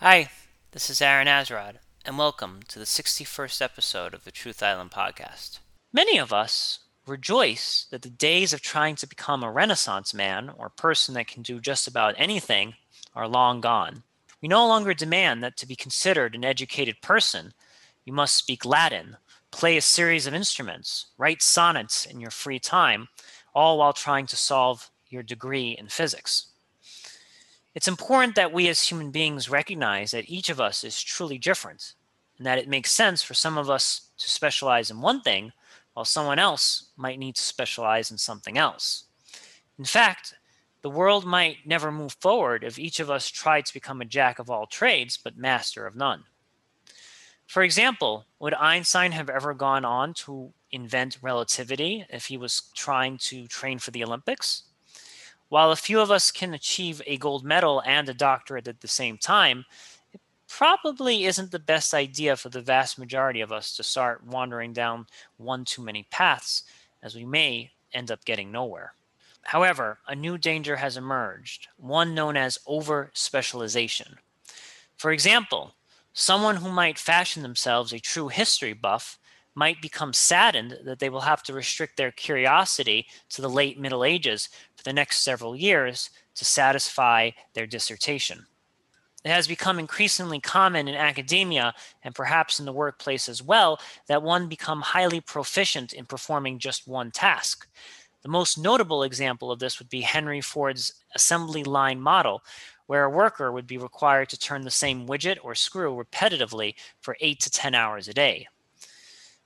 Hi, this is Aaron Azrod, and welcome to the 61st episode of the Truth Island podcast. Many of us rejoice that the days of trying to become a Renaissance man or person that can do just about anything are long gone. We no longer demand that to be considered an educated person, you must speak Latin, play a series of instruments, write sonnets in your free time, all while trying to solve your degree in physics. It's important that we as human beings recognize that each of us is truly different and that it makes sense for some of us to specialize in one thing while someone else might need to specialize in something else. In fact, the world might never move forward if each of us tried to become a jack of all trades but master of none. For example, would Einstein have ever gone on to invent relativity if he was trying to train for the Olympics? While a few of us can achieve a gold medal and a doctorate at the same time, it probably isn't the best idea for the vast majority of us to start wandering down one too many paths, as we may end up getting nowhere. However, a new danger has emerged, one known as over specialization. For example, someone who might fashion themselves a true history buff might become saddened that they will have to restrict their curiosity to the late Middle Ages for the next several years to satisfy their dissertation. It has become increasingly common in academia and perhaps in the workplace as well that one become highly proficient in performing just one task. The most notable example of this would be Henry Ford's assembly line model, where a worker would be required to turn the same widget or screw repetitively for 8 to 10 hours a day.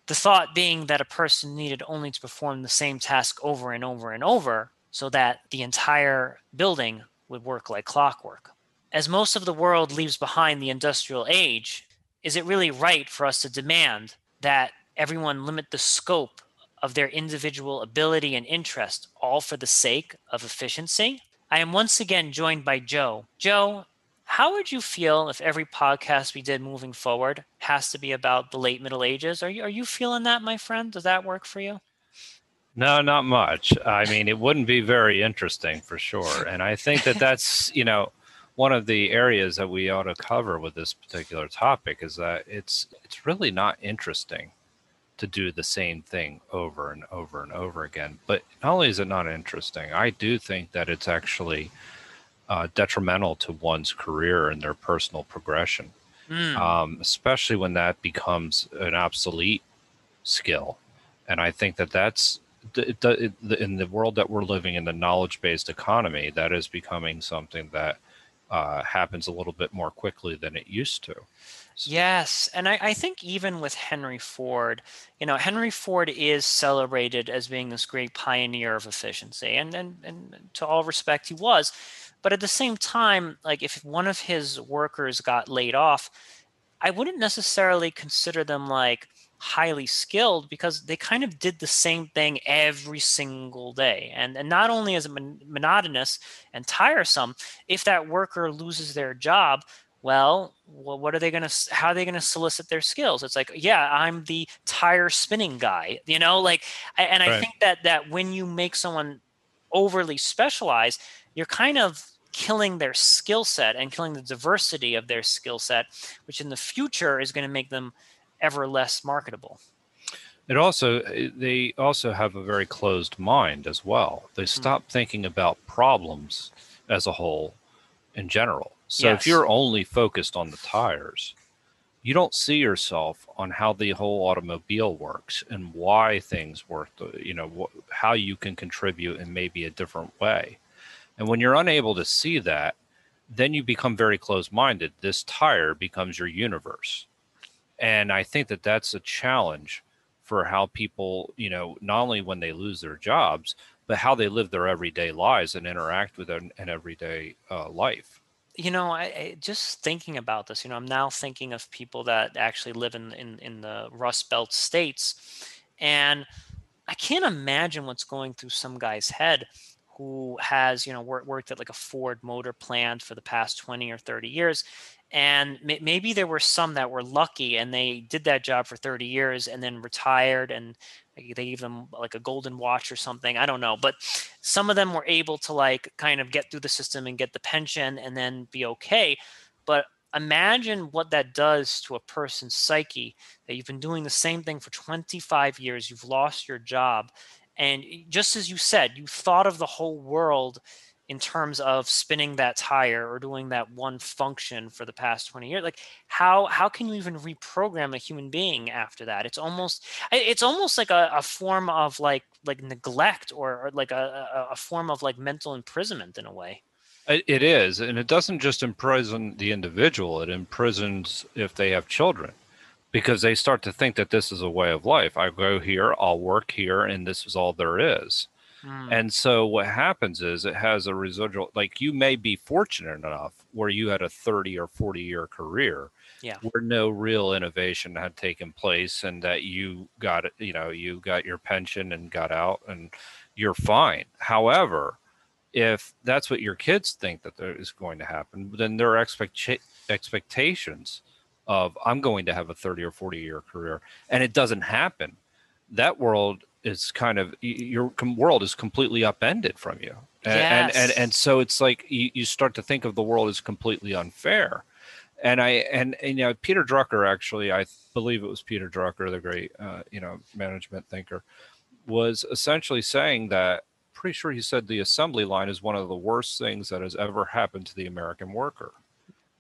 The thought being that a person needed only to perform the same task over and over and over so that the entire building would work like clockwork. As most of the world leaves behind the industrial age, is it really right for us to demand that everyone limit the scope of their individual ability and interest, all for the sake of efficiency. I am once again joined by Joe. Joe, how would you feel if every podcast we did moving forward has to be about the late Middle Ages? Are you are you feeling that, my friend? Does that work for you? No, not much. I mean, it wouldn't be very interesting for sure. And I think that that's, you know, one of the areas that we ought to cover with this particular topic is that it's it's really not interesting to do the same thing over and over and over again. But not only is it not interesting, I do think that it's actually uh, detrimental to one's career and their personal progression, mm. um, especially when that becomes an obsolete skill. And I think that that's in the world that we're living in, the knowledge based economy, that is becoming something that uh, happens a little bit more quickly than it used to. Yes, and I, I, think even with Henry Ford, you know, Henry Ford is celebrated as being this great pioneer of efficiency, and and and to all respect, he was. But at the same time, like if one of his workers got laid off, I wouldn't necessarily consider them like highly skilled because they kind of did the same thing every single day. And, and not only is it mon- monotonous and tiresome, if that worker loses their job, well, what are they going to how are they going to solicit their skills it's like yeah i'm the tire spinning guy you know like and i right. think that that when you make someone overly specialized you're kind of killing their skill set and killing the diversity of their skill set which in the future is going to make them ever less marketable it also they also have a very closed mind as well they hmm. stop mm. thinking about problems as a whole in general so yes. if you're only focused on the tires, you don't see yourself on how the whole automobile works and why things work, you know, wh- how you can contribute in maybe a different way. And when you're unable to see that, then you become very close minded. This tire becomes your universe. And I think that that's a challenge for how people, you know, not only when they lose their jobs, but how they live their everyday lives and interact with an, an everyday uh, life you know I, I, just thinking about this you know i'm now thinking of people that actually live in, in in the rust belt states and i can't imagine what's going through some guy's head who has you know worked, worked at like a ford motor plant for the past 20 or 30 years and may, maybe there were some that were lucky and they did that job for 30 years and then retired and they gave them like a golden watch or something i don't know but some of them were able to like kind of get through the system and get the pension and then be okay but imagine what that does to a person's psyche that you've been doing the same thing for 25 years, you've lost your job. And just as you said, you thought of the whole world in terms of spinning that tire or doing that one function for the past 20 years like how how can you even reprogram a human being after that? It's almost it's almost like a, a form of like like neglect or, or like a, a form of like mental imprisonment in a way. It is and it doesn't just imprison the individual it imprisons if they have children because they start to think that this is a way of life. I go here i'll work here and this is all there is Mm. And so what happens is it has a residual like you may be fortunate enough where you had a 30 or 40 year career yeah. where no real innovation had taken place and that you got it, you know, you got your pension and got out and you're fine. However, if that's what your kids think that there is going to happen, then their expect expectations of I'm going to have a 30 or 40 year career and it doesn't happen. That world is kind of your world is completely upended from you. And yes. and, and, and so it's like you, you start to think of the world as completely unfair. And i and, and you know peter drucker actually i believe it was peter drucker the great uh, you know management thinker was essentially saying that pretty sure he said the assembly line is one of the worst things that has ever happened to the american worker.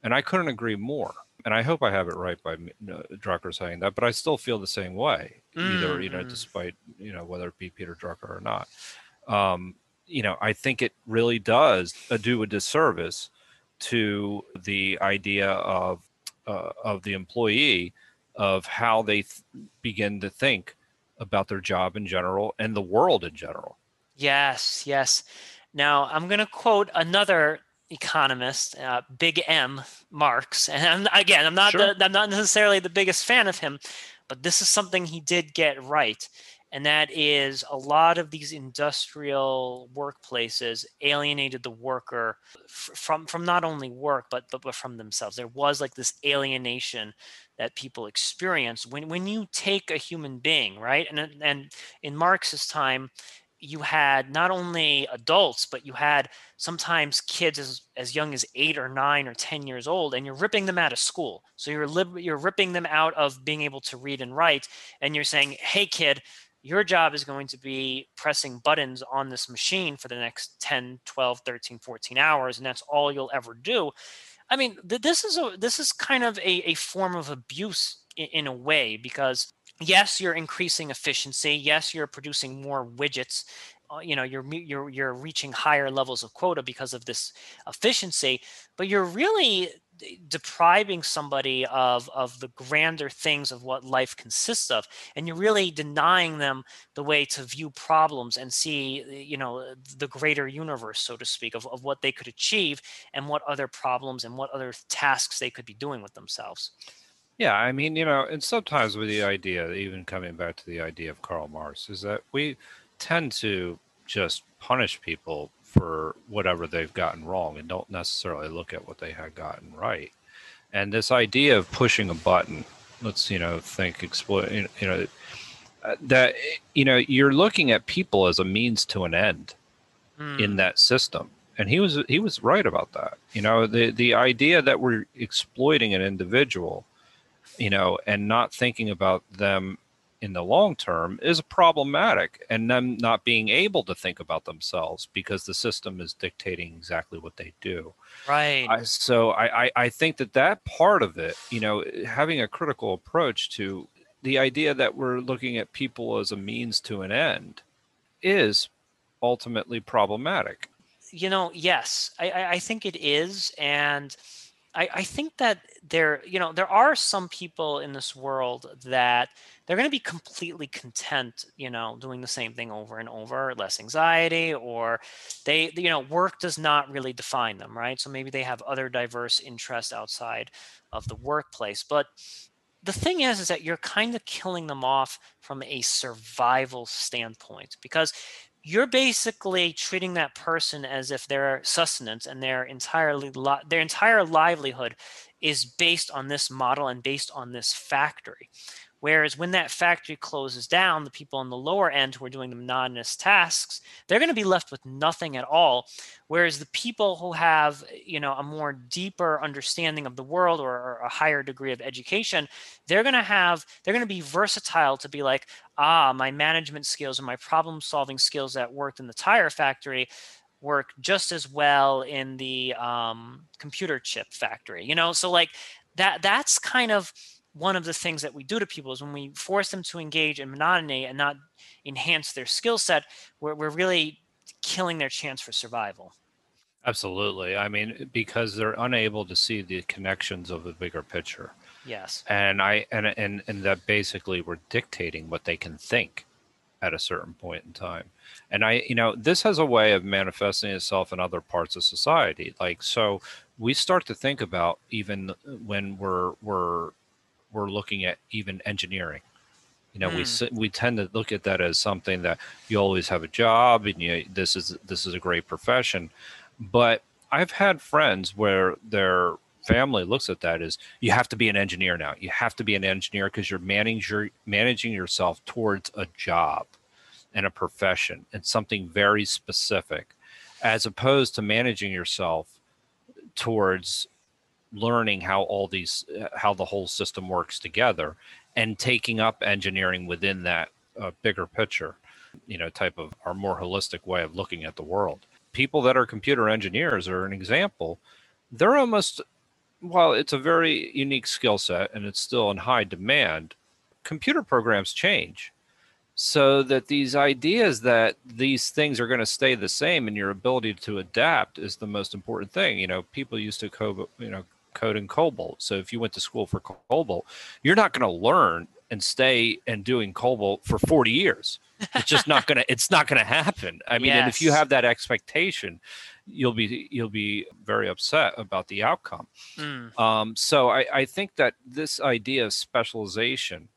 And i couldn't agree more and I hope I have it right by uh, Drucker saying that, but I still feel the same way. Mm, either you know, mm. despite you know whether it be Peter Drucker or not, um, you know, I think it really does do a disservice to the idea of uh, of the employee of how they th- begin to think about their job in general and the world in general. Yes, yes. Now I'm going to quote another economist, uh, Big M Marx. And I'm, again, I'm not sure. the, I'm not necessarily the biggest fan of him, but this is something he did get right. And that is a lot of these industrial workplaces alienated the worker from from not only work but, but but from themselves. There was like this alienation that people experience when when you take a human being, right? And and in Marx's time, you had not only adults, but you had sometimes kids as, as young as eight or nine or 10 years old, and you're ripping them out of school. So you're, lib- you're ripping them out of being able to read and write. And you're saying, hey, kid, your job is going to be pressing buttons on this machine for the next 10, 12, 13, 14 hours. And that's all you'll ever do. I mean, th- this is a this is kind of a, a form of abuse in, in a way because yes you're increasing efficiency. Yes you're producing more widgets uh, you know you're you're you're reaching higher levels of quota because of this efficiency but you're really depriving somebody of of the grander things of what life consists of and you're really denying them the way to view problems and see you know the greater universe so to speak of, of what they could achieve and what other problems and what other tasks they could be doing with themselves yeah, I mean, you know, and sometimes with the idea, even coming back to the idea of Karl Marx, is that we tend to just punish people for whatever they've gotten wrong and don't necessarily look at what they had gotten right. And this idea of pushing a button, let's, you know, think, exploit, you know, uh, that, you know, you're looking at people as a means to an end mm. in hmm. that system. And he was he was right about that. You know, the the idea that we're exploiting an individual you know, and not thinking about them in the long term is problematic and them not being able to think about themselves because the system is dictating exactly what they do. Right. I, so I, I, I think that that part of it you know having a critical approach to the idea that we're looking at people as a means to an end is ultimately problematic. You know yes i i think it is and I, I think that there, you know, there are some people in this world that they're going to be completely content, you know, doing the same thing over and over, less anxiety, or they, you know, work does not really define them, right? So maybe they have other diverse interests outside of the workplace. But the thing is, is that you're kind of killing them off from a survival standpoint because you're basically treating that person as if their sustenance and their entirely li- their entire livelihood is based on this model and based on this factory. Whereas when that factory closes down, the people on the lower end who are doing the monotonous tasks, they're going to be left with nothing at all. Whereas the people who have, you know, a more deeper understanding of the world or, or a higher degree of education, they're going to have, they're going to be versatile to be like, ah, my management skills and my problem solving skills that worked in the tire factory work just as well in the um, computer chip factory. You know, so like that, that's kind of, one of the things that we do to people is when we force them to engage in monotony and not enhance their skill set, we're, we're really killing their chance for survival. Absolutely. I mean, because they're unable to see the connections of the bigger picture. Yes. And I and and and that basically we're dictating what they can think at a certain point in time. And I, you know, this has a way of manifesting itself in other parts of society. Like so we start to think about even when we're we're we're looking at even engineering. You know, mm. we we tend to look at that as something that you always have a job and you this is this is a great profession. But I've had friends where their family looks at that as you have to be an engineer now. You have to be an engineer because you're managing managing yourself towards a job and a profession and something very specific, as opposed to managing yourself towards learning how all these uh, how the whole system works together and taking up engineering within that uh, bigger picture you know type of our more holistic way of looking at the world. People that are computer engineers are an example. They're almost while it's a very unique skill set and it's still in high demand computer programs change. So that these ideas that these things are going to stay the same and your ability to adapt is the most important thing. You know people used to code you know code in COBOL. So if you went to school for COBOL, you're not going to learn and stay and doing COBOL for 40 years. It's just not going to, it's not going to happen. I mean, yes. and if you have that expectation, you'll be, you'll be very upset about the outcome. Mm. Um, so I, I think that this idea of specialization,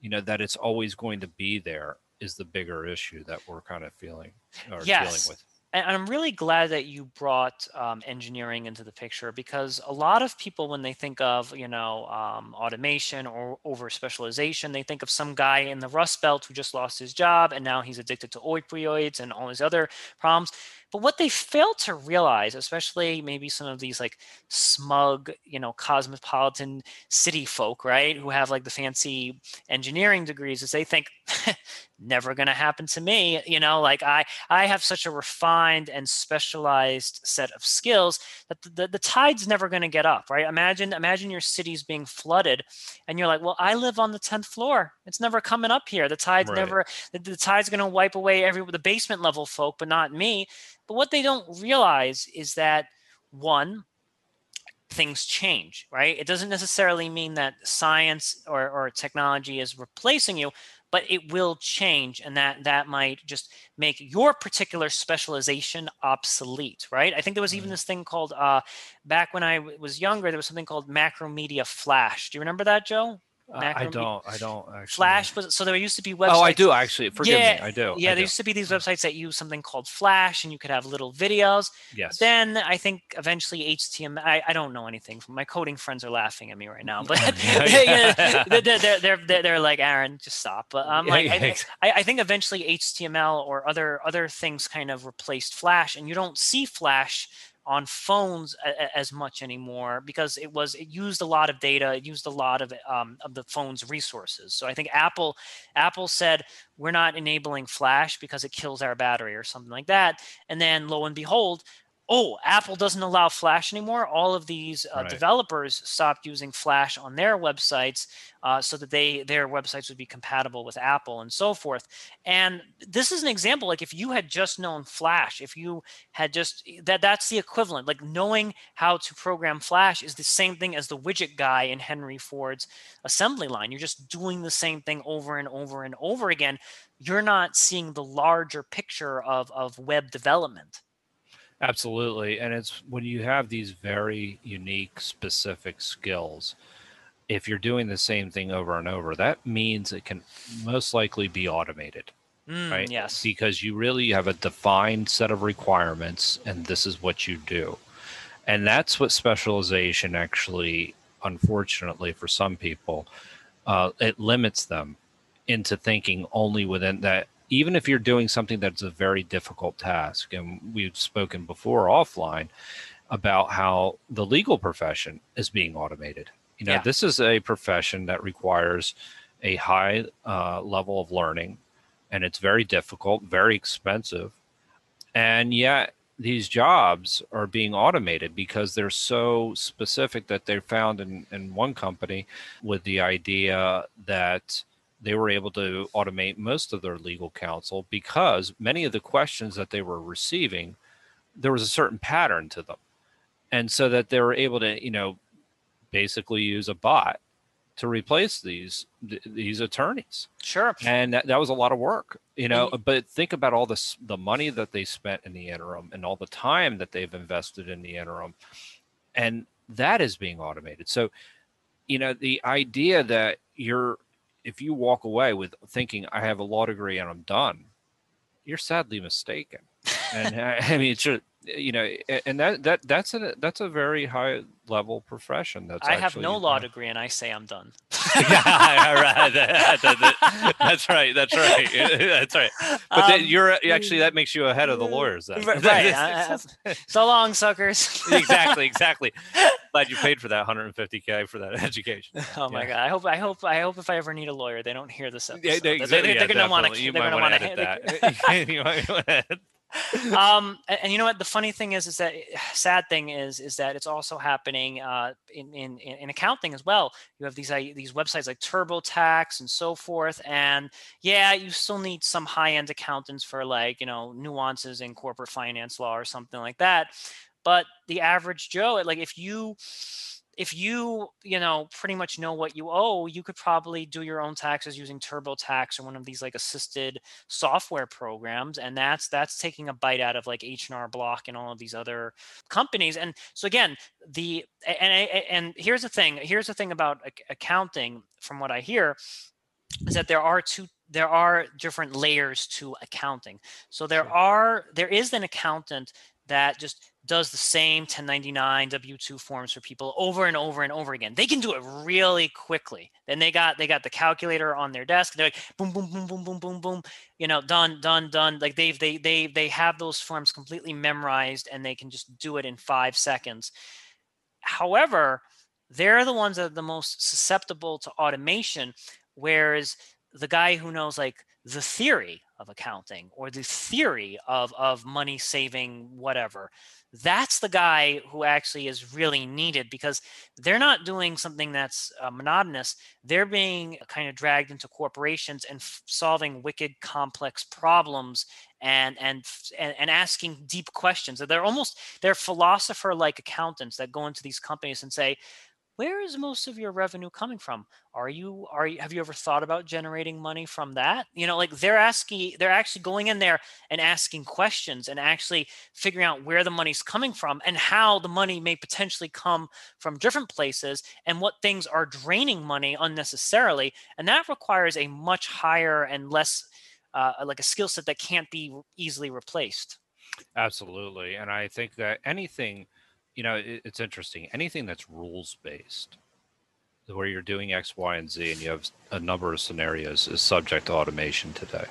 you know, that it's always going to be there is the bigger issue that we're kind of feeling or yes. dealing with and I'm really glad that you brought um, engineering into the picture because a lot of people, when they think of you know um, automation or over specialization, they think of some guy in the Rust Belt who just lost his job and now he's addicted to opioids and all these other problems. But what they fail to realize, especially maybe some of these like smug, you know, cosmopolitan city folk, right, who have like the fancy engineering degrees, is they think never going to happen to me you know like i i have such a refined and specialized set of skills that the, the, the tide's never going to get up right imagine imagine your city's being flooded and you're like well i live on the 10th floor it's never coming up here the tide's right. never the, the tide's going to wipe away every the basement level folk but not me but what they don't realize is that one things change, right? It doesn't necessarily mean that science or, or technology is replacing you, but it will change and that that might just make your particular specialization obsolete right? I think there was even this thing called uh, back when I w- was younger there was something called macromedia flash. Do you remember that joe uh, I don't. I don't actually. Flash was so there used to be websites. Oh, I do actually. Forgive yeah, me. I do. Yeah, I there do. used to be these websites that use something called Flash, and you could have little videos. Yes. Then I think eventually HTML. I, I don't know anything. My coding friends are laughing at me right now, but they're, they're, they're, they're, they're like Aaron, just stop. But I'm like, I, I, I think eventually HTML or other other things kind of replaced Flash, and you don't see Flash on phones a, as much anymore because it was it used a lot of data it used a lot of um, of the phone's resources. So i think apple apple said we're not enabling flash because it kills our battery or something like that. And then lo and behold oh, Apple doesn't allow Flash anymore. All of these uh, right. developers stopped using Flash on their websites uh, so that they their websites would be compatible with Apple and so forth. And this is an example. Like if you had just known Flash, if you had just that that's the equivalent. Like knowing how to program Flash is the same thing as the widget guy in Henry Ford's assembly line. You're just doing the same thing over and over and over again. You're not seeing the larger picture of of web development. Absolutely. And it's when you have these very unique, specific skills, if you're doing the same thing over and over, that means it can most likely be automated. Mm, right? Yes. Because you really have a defined set of requirements, and this is what you do. And that's what specialization actually unfortunately for some people, uh, it limits them into thinking only within that. Even if you're doing something that's a very difficult task, and we've spoken before offline about how the legal profession is being automated. You know, Yeah. this is a profession that requires a high uh, level of learning, and it's very difficult, very expensive, and yet these jobs are being automated because they're so specific that they're found in, in one company with the idea that they were able to automate most of their legal counsel because many of the questions that they were receiving there was a certain pattern to them. And so that they were able to you know basically use a bot to replace these th- these attorneys. Sure. and that, that was a lot of work you know And- but think about all this the money that they spent in the interim and all the time that they've invested in the interim. And that is being automated. So you know the idea that you're if you walk away with thinking i have a law degree and i'm done you're sadly mistaken. And I, I mean it's just you know and that that that's a that's a very high level profession that's I have no law know- degree and I say I'm done. yeah, right. That- that- that- that's right. That's right. That's right. But then Um, you're actually that makes you ahead of the lawyers. Then. Right. I- I- so long, suckers. exactly. Exactly. Glad you paid for that 150k for that education. Oh my Yeah. god! I hope, I hope, I hope if I ever need a lawyer, they don't hear this episode. Yeah, They- exactly. they, yeah, are gonna want to. You They're gonna want to that. Um, and, and you know what? The funny thing is, is that sad thing is, is that it's also happening uh, in, in in accounting as well. You have these these websites like TurboTax and so forth, and yeah, you still need some high end accountants for like you know nuances in corporate finance law or something like that. But the average Joe, like if you if you you know pretty much know what you owe you could probably do your own taxes using turbotax or one of these like assisted software programs and that's that's taking a bite out of like h&r block and all of these other companies and so again the and and, and here's the thing here's the thing about accounting from what i hear is that there are two there are different layers to accounting. So there are there is an accountant that just does the same 1099 w2 forms for people over and over and over again. They can do it really quickly. Then they got they got the calculator on their desk. They're like boom boom boom boom boom boom boom you know done done done. Like they've they they they have those forms completely memorized and they can just do it in five seconds. However they're the ones that are the most susceptible to automation whereas the guy who knows like the theory of accounting or the theory of of money saving whatever. That's the guy who actually is really needed because they're not doing something that's uh, monotonous. They're being kind of dragged into corporations and f- solving wicked complex problems and and and, and asking deep questions. They're almost they're philosopher like accountants that go into these companies and say where is most of your revenue coming from? Are you are you have you ever thought about generating money from that? You know like they're asking they're actually going in there and asking questions and actually figuring out where the money's coming from and how the money may potentially come from different places and what things are draining money unnecessarily. And that requires a much higher and less uh, like a skill set that can't be easily replaced. Absolutely. And I think that anything, you know, it, it's interesting. Anything that's rules based, where you're doing X, Y, and Z, and you have a number of scenarios, is subject to automation today.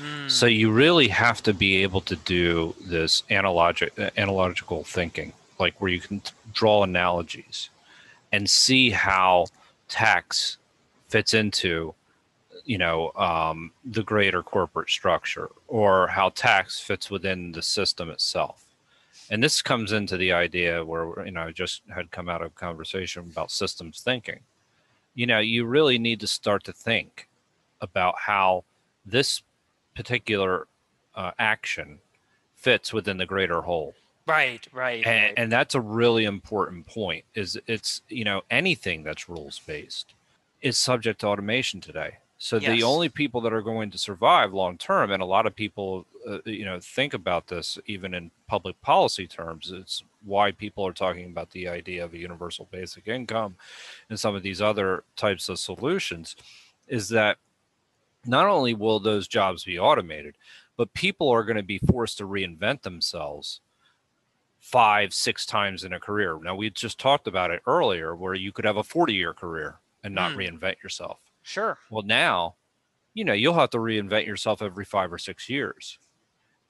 Mm, So you really have to be able to do this analogic, uh, analogical thinking, like where you can draw analogies and see how tax fits into, you know, um, the greater corporate structure, or how tax fits within the system itself. And this comes into the idea where you know I just had come out of a conversation about systems thinking. You know, you really need to start to think about how this particular uh, action fits within the greater whole right right, and, right. and that's a really important point is it's you know anything that's rules based is subject to automation today so the only people that are going to survive long term and a lot of people uh, you know think about this even in public policy terms it's why people are talking about the idea of a universal basic income and some of these other types of solutions is that not only will those jobs be automated but people are going to be forced to reinvent themselves five, six times in a career. Now, we just talked about it earlier where you could have a 40 year career and not Mm. reinvent yourself. Sure. Well, now, you know, you'll have to reinvent yourself every five or six years.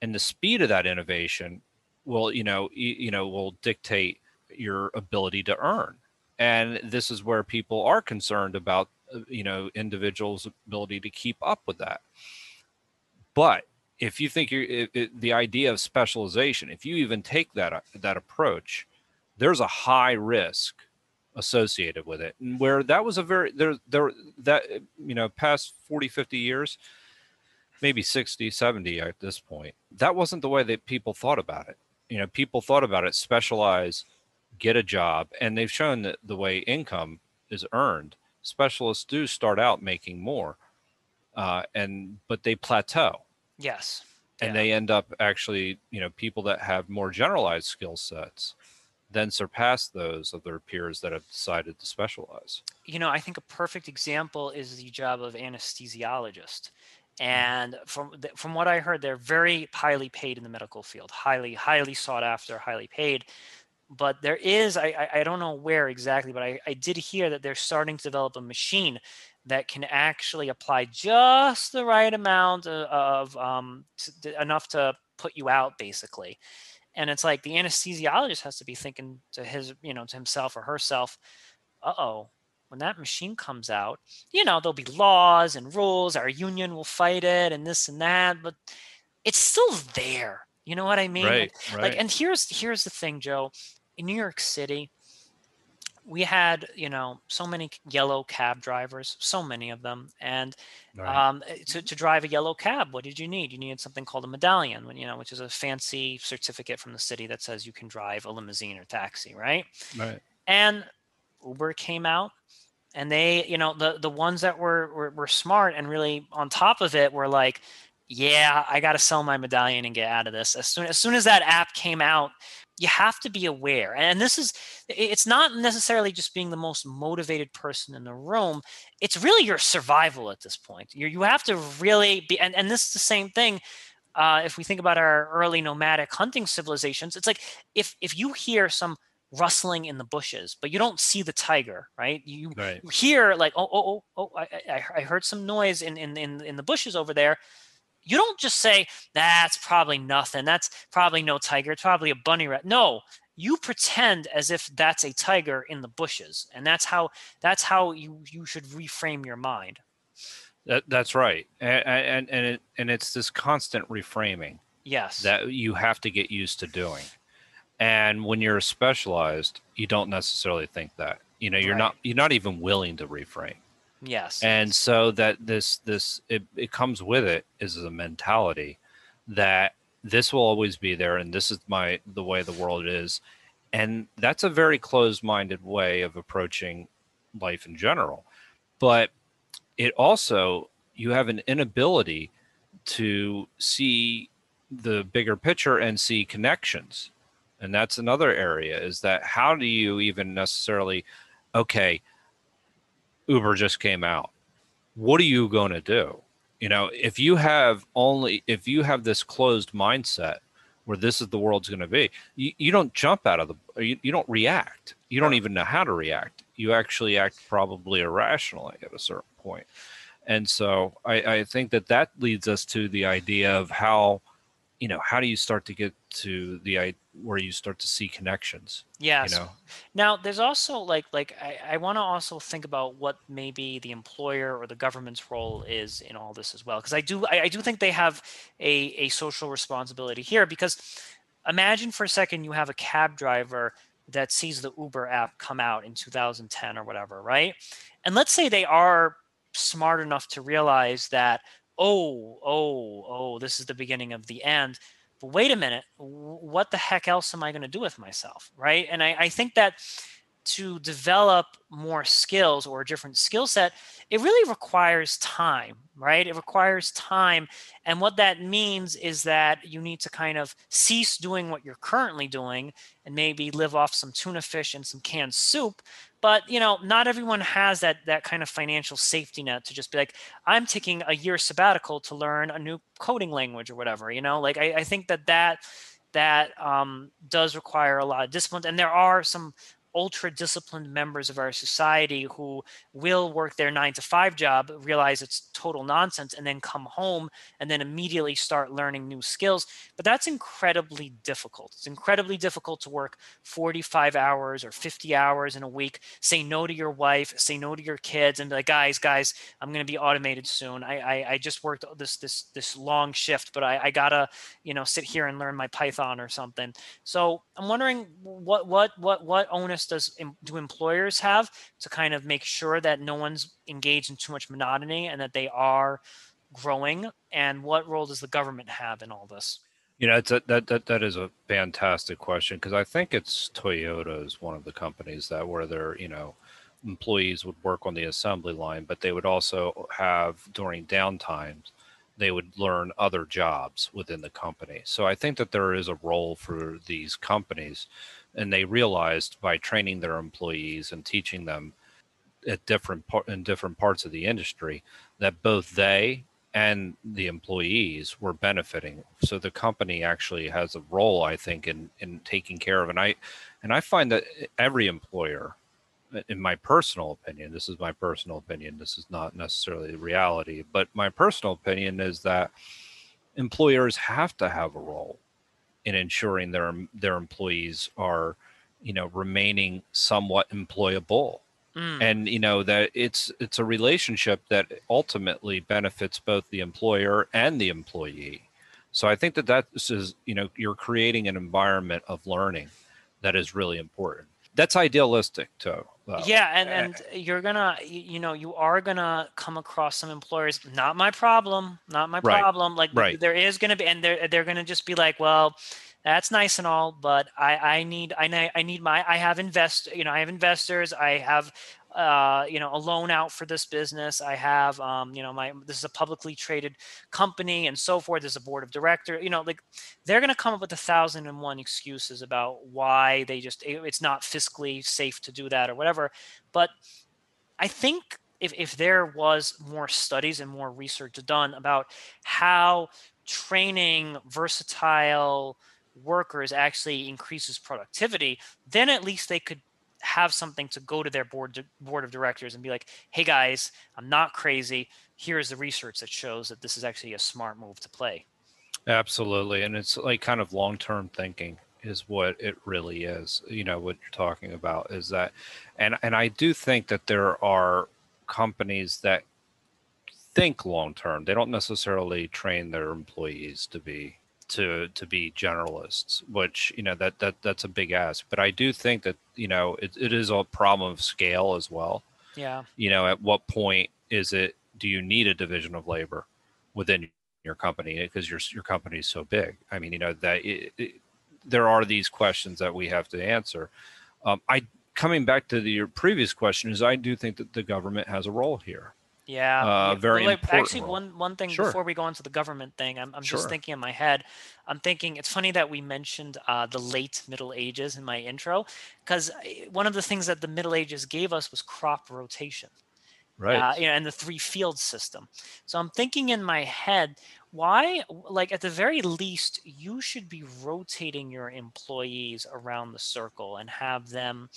And the speed of that innovation will, you know, y- you know, will dictate your ability to earn. And this is where people are concerned about, uh, you know, individuals' ability to keep up with that. But if you think you're it, it, the idea of specialization, if you even take that uh, that approach, there's a high risk associated with it and where that was a very there there that you know past 40 50 years maybe 60 70 at this point that wasn't the way that people thought about it you know people thought about it specialize get a job and they've shown that the way income is earned specialists do start out making more uh, and but they plateau Yes. and Yeah. they end up actually you know people that have more generalized skill sets then surpass those of their peers that have decided to specialize you know, I think a perfect example is the job of anesthesiologist. Mm-hmm. And from from what I heard, they're very highly paid in the medical field, highly highly sought after, highly paid. But there is, I I, don't know where exactly, but I, I did hear that they're starting to develop a machine that can actually apply just the right amount of, of um, t- t- enough to put you out, basically. And it's like the anesthesiologist has to be thinking to his, you know, to himself or herself, uh oh, when that machine comes out, you know, there'll be laws and rules. Our union will fight it and this and that, but it's still there. You know what I mean? right Like, right and here's here's the thing, Joe. In New York City, we had you know so many yellow cab drivers, so many of them, and right. um, eh, to, to drive a yellow cab, what did you need? You needed something called a medallion, when- you know, which is a fancy certificate from the city that says you can drive a limousine or taxi, right? right and uber came out and they you know the the ones that were were, were smart and really on top of it were like yeah i got to sell my medallion and get out of this. As soon as soon as that app came out you have to be aware. And this is it's not necessarily just being the most motivated person in the room. It's really your survival at this point. You you have to really be and, and this is the same thing uh, if we think about our early nomadic hunting civilizations. It's like if if you hear some rustling in the bushes, but you don't see the tiger, right? You, right. hear like, oh, oh, oh, oh, I, I, I heard some noise in, in, in, in the bushes over there. You don't just say, that's probably nothing. That's probably no tiger. It's probably a bunny rat. No, you pretend as if that's a tiger in the bushes. And that's how, that's how you, you should reframe your mind. That, that's right, and and and, it, and it's this constant reframing Yes. that you have to get used to doing. And when you're specialized, you don't necessarily think that. You know, you're Right. not you're not even willing to reframe. Yes. And so that this this it, it comes with it is a mentality that this will always be there and this is my the way the world is. And that's a very closed-minded way of approaching life in general. But it also you have an inability to see the bigger picture and see connections and that's another area is that how do you even necessarily okay uber just came out what are you going to do? You know if you have only if you have this closed mindset where this is the world's going to be you, you don't jump out of the you, you don't react. You don't even know how to react. You actually act probably irrationally at a certain point. and so I, I think that that leads us to the idea of how you know how do you start to get to the where you start to see connections yes. you know Now, there's also like like I, I want to also think about what maybe the employer or the government's role is in all this as well, because I do I, I do think they have a a social responsibility here. Because imagine for a second you have a cab driver that sees the Uber app come out in 2010 or whatever, right? And let's say they are smart enough to realize that oh oh oh this is the beginning of the end wait a minute what the heck else am i going to do with myself right? And I, I think that to develop more skills or a different skill set it really requires time right? It requires time and what that means is that you need to kind of cease doing what you're currently doing and maybe live off some tuna fish and some canned soup but you know not everyone has that that kind of financial safety net to just be like i'm taking a year sabbatical to learn a new coding language or whatever you know like i, I think that that that um, does require a lot of discipline. And there are some ultra disciplined members of our society who will work their nine to five job, realize it's total nonsense, and then come home and then immediately start learning new skills. But that's incredibly difficult. It's incredibly difficult to work 45 hours or 50 hours in a week, say no to your wife, say no to your kids, and be like, guys, guys, I'm going to be automated soon. I, I, I, just worked this this this long shift, but I, I gotta you know sit here and learn my Python or something. So I'm wondering what what what what onus does do employers have to kind of make sure that no one's engaged in too much monotony and that they are growing? And what role does the government have in all this? You know, it's a, that that that is a fantastic question because I think it's Toyota is one of the companies that where their you know employees would work on the assembly line, but they would also have during downtimes they would learn other jobs within the company. So I think that there is a role for these companies and they realized by training their employees and teaching them at different par- in different parts of the industry that both they and the employees were benefiting. So the company actually has a role i think in in taking care of and i and i find that every employer in my personal opinion this is my personal opinion this is not necessarily reality but my personal opinion is that employers have to have a role in ensuring their their employees are you know remaining somewhat employable. Mm. and you know that it's it's a relationship that ultimately benefits both the employer and the employee. So i think that that is you know you're creating an environment of learning that is really important that's idealistic too though. yeah and eh. and you're gonna you know you are gonna come across some employers not my problem not my right. problem like right. there is gonna be and they're they're gonna just be like well that's nice and all but i i need i i need my i have invest you know i have investors i have uh, you know, a loan out for this business. I have, um, you know, my this is a publicly traded company and so forth. There's a board of director. You know, like they're going to come up with a thousand and one excuses about why they just it's not fiscally safe to do that or whatever. But I think if if there was more studies and more research done about how training versatile workers actually increases productivity, then at least they could have something to go to their board board of directors and be like, "Hey guys, I'm not crazy. Here is the research that shows that this is actually a smart move to play." Absolutely, and it's like kind of long-term thinking is what it really is. You know what you're talking about is that, and and I do think that there are companies that think long term. They don't necessarily train their employees to be to to be generalists, which you know that that that's a big ask. But I do think that you know it, it is a problem of scale as well. Yeah. You know, at what point is it? Do you need a division of labor within your company because your your company is so big? I mean, you know that it, it, there are these questions that we have to answer. Um, I coming back to the, your previous question is I do think that the government has a role here. Yeah, uh, very well, important. Actually, role. one one thing sure. before we go into the government thing, I'm, I'm sure. just thinking in my head. I'm thinking it's funny that we mentioned uh, the late Middle Ages in my intro, because one of the things that the Middle Ages gave us was crop rotation, right? Uh, you know, and the three field system. So I'm thinking in my head, why, like at the very least, you should be rotating your employees around the circle and have them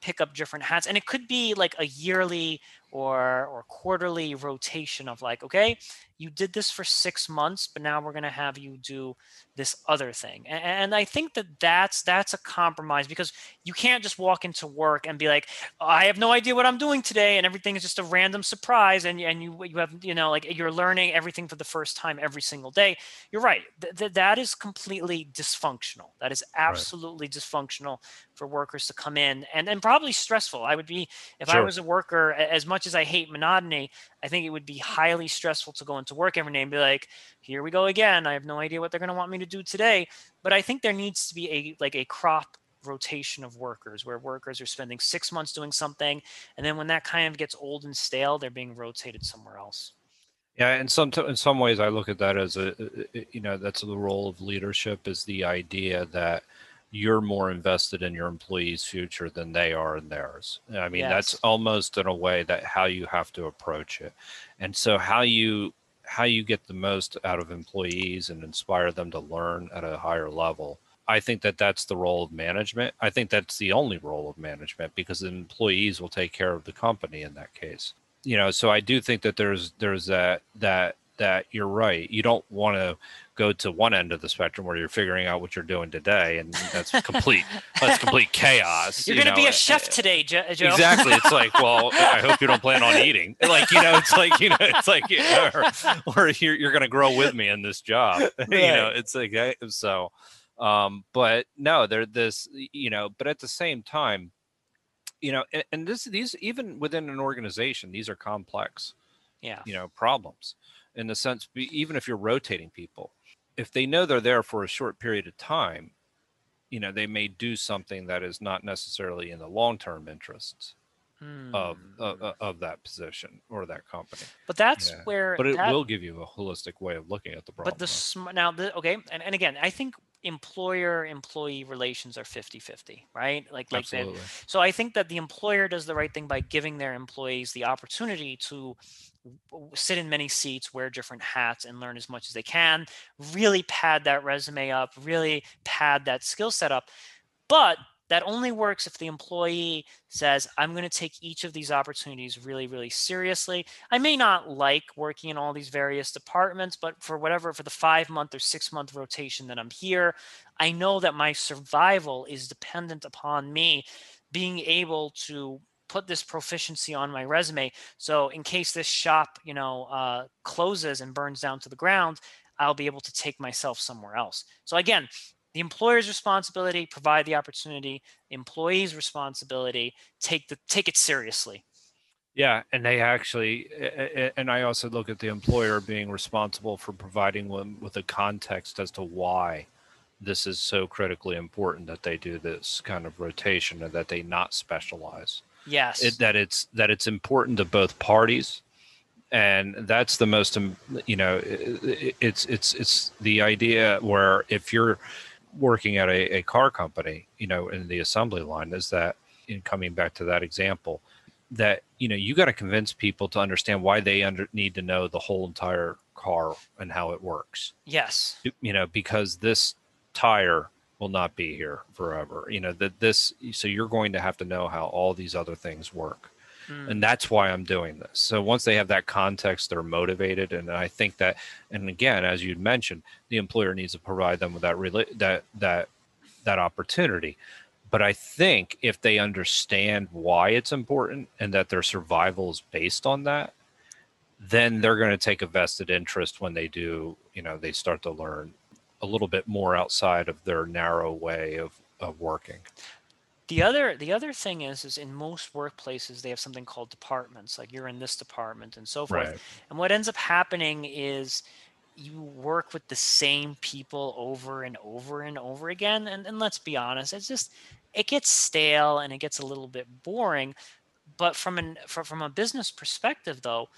pick up different hats and it could be like a yearly or or quarterly rotation of like okay you did this for six months but now we're going to have you do this other thing and, and, i think that that's that's a compromise because you can't just walk into work and be like i have no idea what i'm doing today and everything is just a random surprise and, and you you have you know like you're learning everything for the first time every single day you're right th- th- that is completely dysfunctional that is absolutely right. dysfunctional for workers to come in and and probably stressful i would be if sure. i was a worker as much much as I hate monotony, I think it would be highly stressful to go into work every day and be like, here we go again. I have no idea what they're going to want me to do today. But I think there needs to be a like a crop rotation of workers where workers are spending six months doing something and then when that kind of gets old and stale they're being rotated somewhere else yeah in some in some ways i look at that as a uh, uh, you know that's the role of leadership is the idea that you're more invested in your employees' future than they are in theirs. I mean, yes. that's almost in a way that how you have to approach it. And so how you how you get the most out of employees and inspire them to learn at a higher level I think that that's the role of management. I think that's the only role of management because the employees will take care of the company in that case. You know, so I do think that there's there's that that that you're right. You don't want to go to one end of the spectrum where you're figuring out what you're doing today, and that's complete that's complete chaos. You're you going to be a chef Uh, today, Jo- Joe. Exactly. It's like, well, I hope you don't plan on eating. Like, you know, it's like, you know, it's like, or, or you're, you're going to grow with me in this job. You know, it's like, I- so, um, but no, they're this, you know, but at the same time, you know, and, and this, these, even within an organization, these are complex, yeah. you know, problems in the sense, even if you're rotating people, if they know they're there for a short period of time, you know, they may do something that is not necessarily in the long-term interests of of, Hmm. of that position or that company. But that's Yeah. where. But it that- will give you a holistic way of looking at the problem. But the sm- now the okay, and, and again, I think employer employee relations are 50-50, right? Like like absolutely, so I think that the employer does the right thing by giving their employees the opportunity to sit in many seats, wear different hats, and learn as much as they can. Really pad that resume up, really pad that skill set up. But that only works if the employee says, I'm going to take each of these opportunities really, really seriously. I may not like working in all these various departments, but for whatever, for the five month or six month rotation that I'm here, I know that my survival is dependent upon me being able to put this proficiency on my resume. So in case this shop, you know, uh, closes and burns down to the ground, I'll be able to take myself somewhere else. So again, the employer's responsibility provide the opportunity employees responsibility take the take it seriously yeah, and they actually, and I also look at the employer being responsible for providing them with a context as to why this is so critically important that they do this kind of rotation and that they not specialize. yes it, that it's that it's important to both parties and that's the most um, you know it's it's it's the idea where if you're working at a, a car company you know in the assembly line is that in coming back to that example that you know you got to convince people to understand why they under, need to know the whole entire car and how it works. Yes. You know because this tire will not be here forever. You know that this so you're going to have to know how all these other things work Mm, and that's why i'm doing this. So once they have that context they're motivated and i think that and again as you mentioned the employer needs to provide them with that rela- that that that opportunity. But i think if they understand why it's important and that their survival is based on that then they're going to take a vested interest when they do you know they start to learn a little bit more outside of their narrow way of of working the other the other thing is is in most workplaces they have something called departments like you're in this department and so forth. And what ends up happening is you work with the same people over and over and over again and, and let's be honest it's just it gets stale and it gets a little bit boring but from an from, from a business perspective though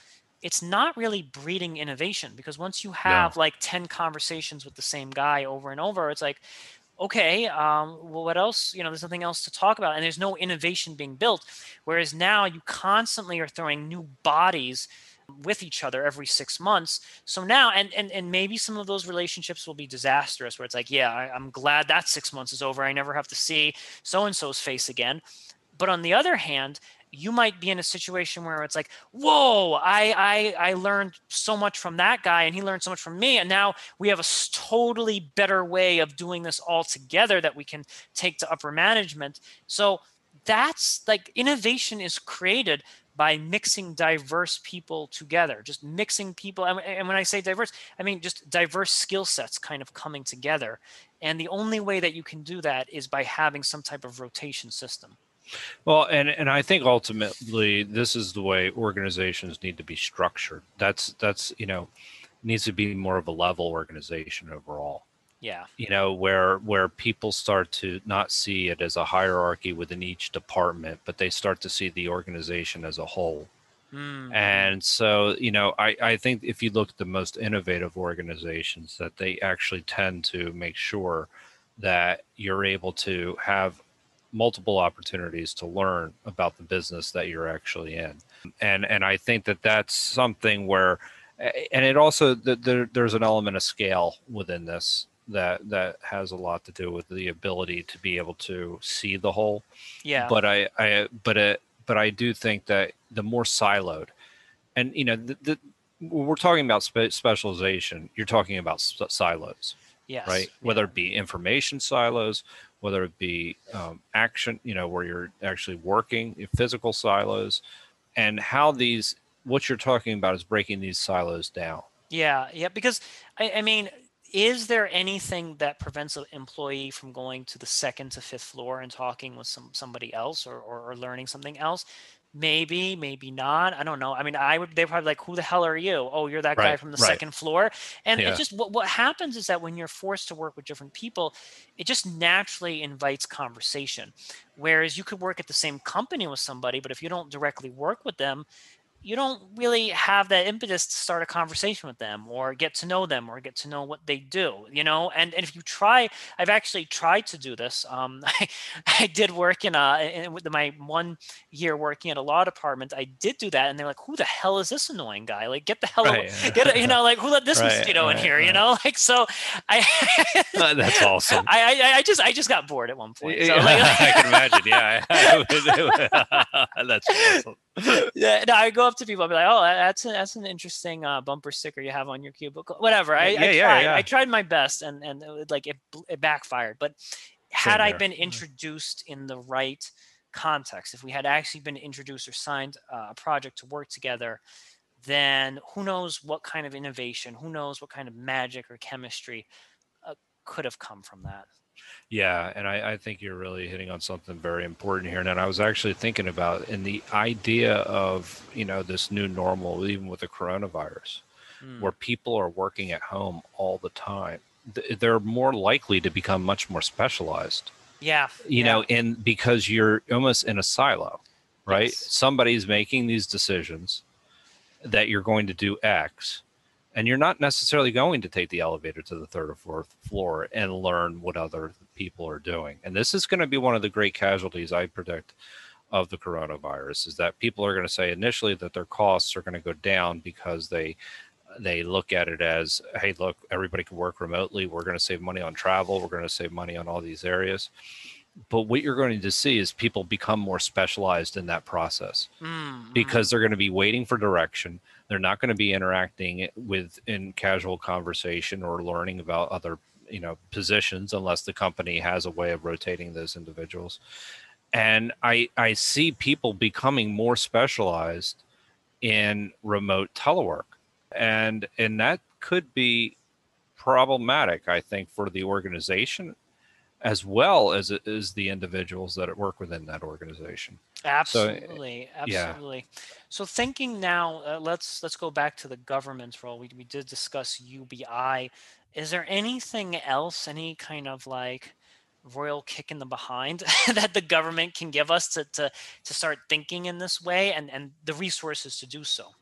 it's not really breeding innovation because once you have like 10 conversations with the same guy over and over it's like okay um, well what else you know there's nothing else to talk about and there's no innovation being built. Whereas now you constantly are throwing new bodies with each other every six months. So now and and, and maybe some of those relationships will be disastrous where it's like yeah I, i'm glad that six months is over i never have to see so and so's face again. But on the other hand you might be in a situation where it's like whoa I, I i learned so much from that guy and he learned so much from me and now we have a totally better way of doing this all together that we can take to upper management. So that's like innovation is created by mixing diverse people together just mixing people and, when i say diverse i mean just diverse skill sets kind of coming together. And the only way that you can do that is by having some type of rotation system Well, and and I think ultimately this is the way organizations need to be structured. That's that's you know needs to be more of a level organization overall. yeah You know where where people start to not see it as a hierarchy within each department, but they start to see the organization as a whole. Mm, And so, you know, I, I think if you look at the most innovative organizations, that they actually tend to make sure that you're able to have multiple opportunities to learn about the business that you're actually in. And and I think that that's something where, and it also there, there's an element of scale within this that that has a lot to do with the ability to be able to see the whole. Yeah. But I I but it but I do think that the more siloed, and you know the, the when we're talking about spe- specialization, you're talking about silos, yes. right? yeah. Whether it be information silos, whether it be um, action, you know, where you're actually working, in physical silos, and how these what you're talking about is breaking these silos down. Yeah, yeah, because I, I mean, is there anything that prevents an employee from going to the second to fifth floor and talking with some somebody else or, or, or learning something else? Maybe, maybe not. I don't know. I mean, I would. They're probably like, "Who the hell are you?" Oh, you're that guy from the right. second floor. And Yeah. it just what what happens is that when you're forced to work with different people, it just naturally invites conversation. Whereas you could work at the same company with somebody, but if you don't directly work with them, you don't really have that impetus to start a conversation with them or get to know them or get to know what they do you know and, and if you try i've actually tried to do this um, I, I did work in a in, with my one year working at a law department i did do that and they're like who the hell is this annoying guy like get the hell Right. away get you know like who let this Right, mosquito in right, here you know like so i That's awesome. I, I i just i just got bored at one point so like, I can imagine. Yeah, that's awesome. yeah, no, I go up to people. I'll be like, "Oh, that's a, that's an interesting uh, bumper sticker you have on your cubicle." Whatever. I, Yeah, I yeah, tried. yeah. I tried my best, and and it, like it, it backfired. But had I been Mhm. introduced in the right context, if we had actually been introduced or signed uh, a project to work together, then who knows what kind of innovation, who knows what kind of magic or chemistry uh, could have come from that. Yeah, and I, I think you're really hitting on something very important here. And I was actually thinking about in the idea of you know this new normal, even with the coronavirus, Mm, where people are working at home all the time. th- They're more likely to become much more specialized. yeah, you yeah. know and because you're almost in a silo right Yes. somebody's making these decisions that you're going to do x and you're not necessarily going to take the elevator to the third or fourth floor and learn what other people are doing. And this is going to be one of the great casualties i predict of the coronavirus is that people are going to say initially that their costs are going to go down because they they look at it as hey look everybody can work remotely. We're going to save money on travel. We're going to save money on all these areas. But what you're going to see is people become more specialized in that process Mm, mm. because they're going to be waiting for direction they're not going to be interacting with in casual conversation or learning about other you know positions unless the company has a way of rotating those individuals. And i i see people becoming more specialized in remote telework. And and that could be problematic i think for the organization as well as as the individuals that work within that organization Absolutely, yeah. absolutely. So thinking now, uh, let's let's go back to the government's role. We we did discuss UBI. Is there anything else, any kind of like royal kick in the behind that the government can give us to to to start thinking in this way and and the resources to do so?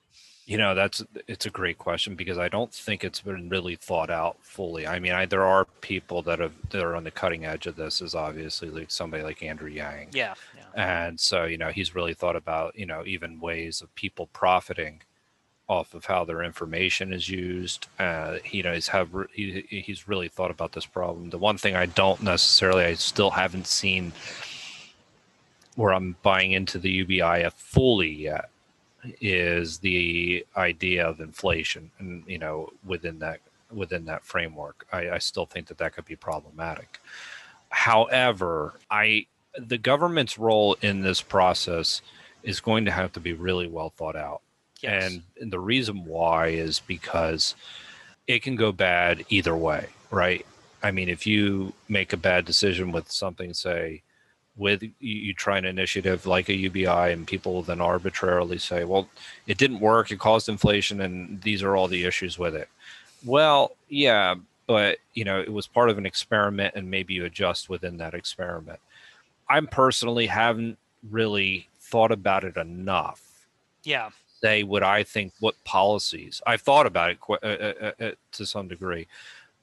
You know, that's it's a great question because I don't think it's been really thought out fully. I mean, I, there are people that have that are on the cutting edge of this. Is obviously like somebody like Andrew Yang, Yeah, yeah. and so you know he's really thought about you know even ways of people profiting off of how their information is used. Uh, you know, he's have he, he's really thought about this problem. The one thing I don't necessarily, I still haven't seen where I'm buying into the UBI fully yet is the idea of inflation and you know within that within that framework I, I still think that that could be problematic however i the government's role in this process is going to have to be really well thought out Yes. and, and the reason why is because it can go bad either way, right? I mean, if you make a bad decision with something, say, with you, try an initiative like a UBI, and people then arbitrarily say, well, it didn't work, it caused inflation, and these are all the issues with it. Well, yeah, but you know, it was part of an experiment, and maybe you adjust within that experiment. I personally haven't really thought about it enough yeah. say what I think, what policies I've thought about it qu- uh, uh, uh, to some degree,